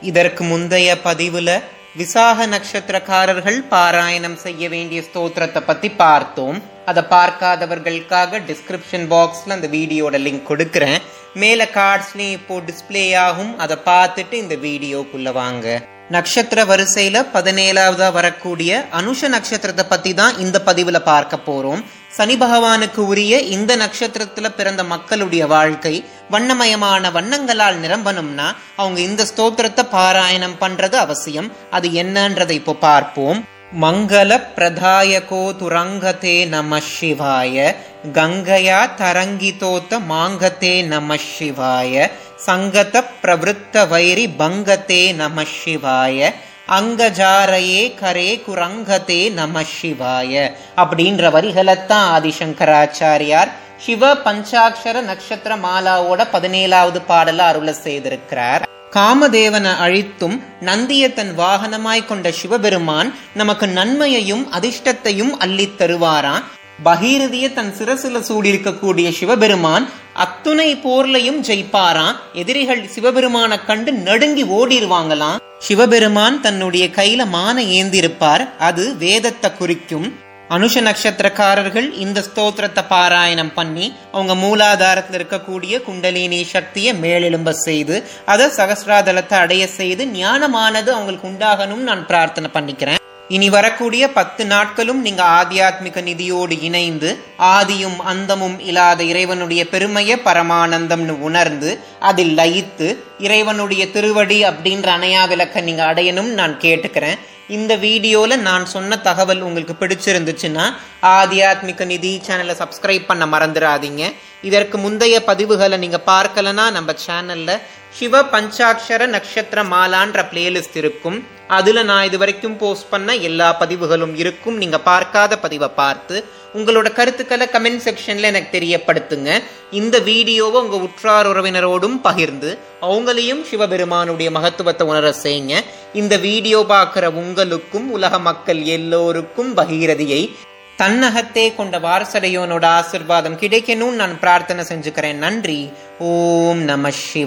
இதற்கு முந்தைய பதிவுல விசாக நட்சத்திரக்காரர்கள் பாராயணம் செய்ய வேண்டிய ஸ்தோத்திரத்தை பத்தி பார்த்தோம். அதை பார்க்காதவர்களுக்காக டிஸ்கிரிப்ஷன் பாக்ஸ்ல அந்த வீடியோட லிங்க் கொடுக்குறேன். மேல கார்ட்ஸ்லயும் இப்போ டிஸ்பிளே ஆகும். அதை பார்த்துட்டு இந்த வீடியோக்குள்ள வாங்க. நட்சத்திர வரிசையில பதினேழாவதா வரக்கூடிய அனுஷ நட்சத்திரத்தை பத்தி தான் இந்த பதிவுல பார்க்க போறோம். சனி பகவானுக்கு உரிய இந்த நட்சத்திரத்துல பிறந்த மக்களுடைய வாழ்க்கை வண்ணமயமான வண்ணங்களால் நிரம்பணும்னா அவங்க இந்த ஸ்தோத்திரத்தை பாராயணம் பண்றது அவசியம். அது என்னன்றதை இப்போ பார்ப்போம். மங்கள பிரதாயகோ துரங்கதே நம சிவாய கங்கையா தரங்கிதோத்த மாங்கதே நம சிவாய. சங்கத பிரவருத்த வைரி பங்கதே நம சிவாய. அங்கஜாரையே கரே குரங்கதே நம சிவாய. அப்படின்ற வரிகளைத்தான் ஆதிசங்கராச்சாரியார் சிவ பஞ்சாட்சர நட்சத்திர மாலாவோட பதினேழாவது பாடல அருள செய்திருக்கிறார். காமதேவனை அழித்தும் நந்தியை தன் வாகனமாய் கொண்ட சிவபெருமான் நமக்கு நன்மையையும் அதிர்ஷ்டத்தையும் அள்ளித் தருவாராம். பகீரதிய தன் சிரசில சூடியிருக்கக்கூடிய சிவபெருமான் அத்துணை போர்லையும் ஜெயிப்பாராம். எதிரிகள் சிவபெருமான கண்டு நடுங்கி ஓடிடுவாங்களாம் சிவபெருமான் தன்னுடைய கையில மான ஏந்திருப்பார். அது வேதத்தை குறிக்கும். அனுஷ நட்சத்திரக்காரர்கள் இந்த ஸ்தோத்திரத்தை பாராயணம் பண்ணி அவங்க மூலாதாரத்தில் இருக்கக்கூடிய குண்டலினி சக்தியை மேலெழும்ப செய்து அதை சகசிராதலத்தை அடைய செய்து ஞானமானது அவங்களுக்கு உண்டாகணும்னு நான் பிரார்த்தனை பண்ணிக்கிறேன். இனி வரக்கூடிய பத்து நாட்களும் நீங்க ஆத்தியாத்மிக நிதியோடு இணைந்து ஆதியும் அந்தமும் இல்லாத இறைவனுடைய பெருமைய பரமானந்தம்னு உணர்ந்து அதில் லயித்து இறைவனுடைய திருவடி அப்படின்ற அணையா விளக்க நீங்க அடையணும் நான் கேட்டுக்கிறேன். இந்த வீடியோல நான் சொன்ன தகவல் உங்களுக்கு பிடிச்சிருந்துச்சுன்னா ஆத்தியாத்மிக நிதி சேனலை சப்ஸ்கிரைப் பண்ண மறந்துடாதீங்க. இதற்கு முந்தைய பதிவுகளை நீங்க பார்க்கலனா நம்ம சேனல்ல சிவ பஞ்சாட்சர நட்சத்திர மாலான்ற பிளேலிஸ்ட் இருக்கும். அதுல நான் இது வரைக்கும் போஸ்ட் பண்ண எல்லா பதிவுகளும் இருக்கும். நீங்க பார்க்காத பதிவை பார்த்து உங்களோட கருத்துக்களை கமெண்ட் செக்ஷன்ல எனக்கு தெரியப்படுத்துங்க. இந்த வீடியோவை உங்க உற்றார் உறவினரோடும் பகிர்ந்து அவங்களையும் சிவபெருமானுடைய மகத்துவத்தை உணர செய்யுங்க. இந்த வீடியோ பார்க்குற உங்களுக்கும் உலக மக்கள் எல்லோருக்கும் பகீரதியை தன்னகத்தே கொண்ட வாரசடையோனோட ஆசிர்வாதம் கிடைக்கணும்னு நான் பிரார்த்தனை செஞ்சுக்கிறேன். நன்றி. ஓம் நம சிவா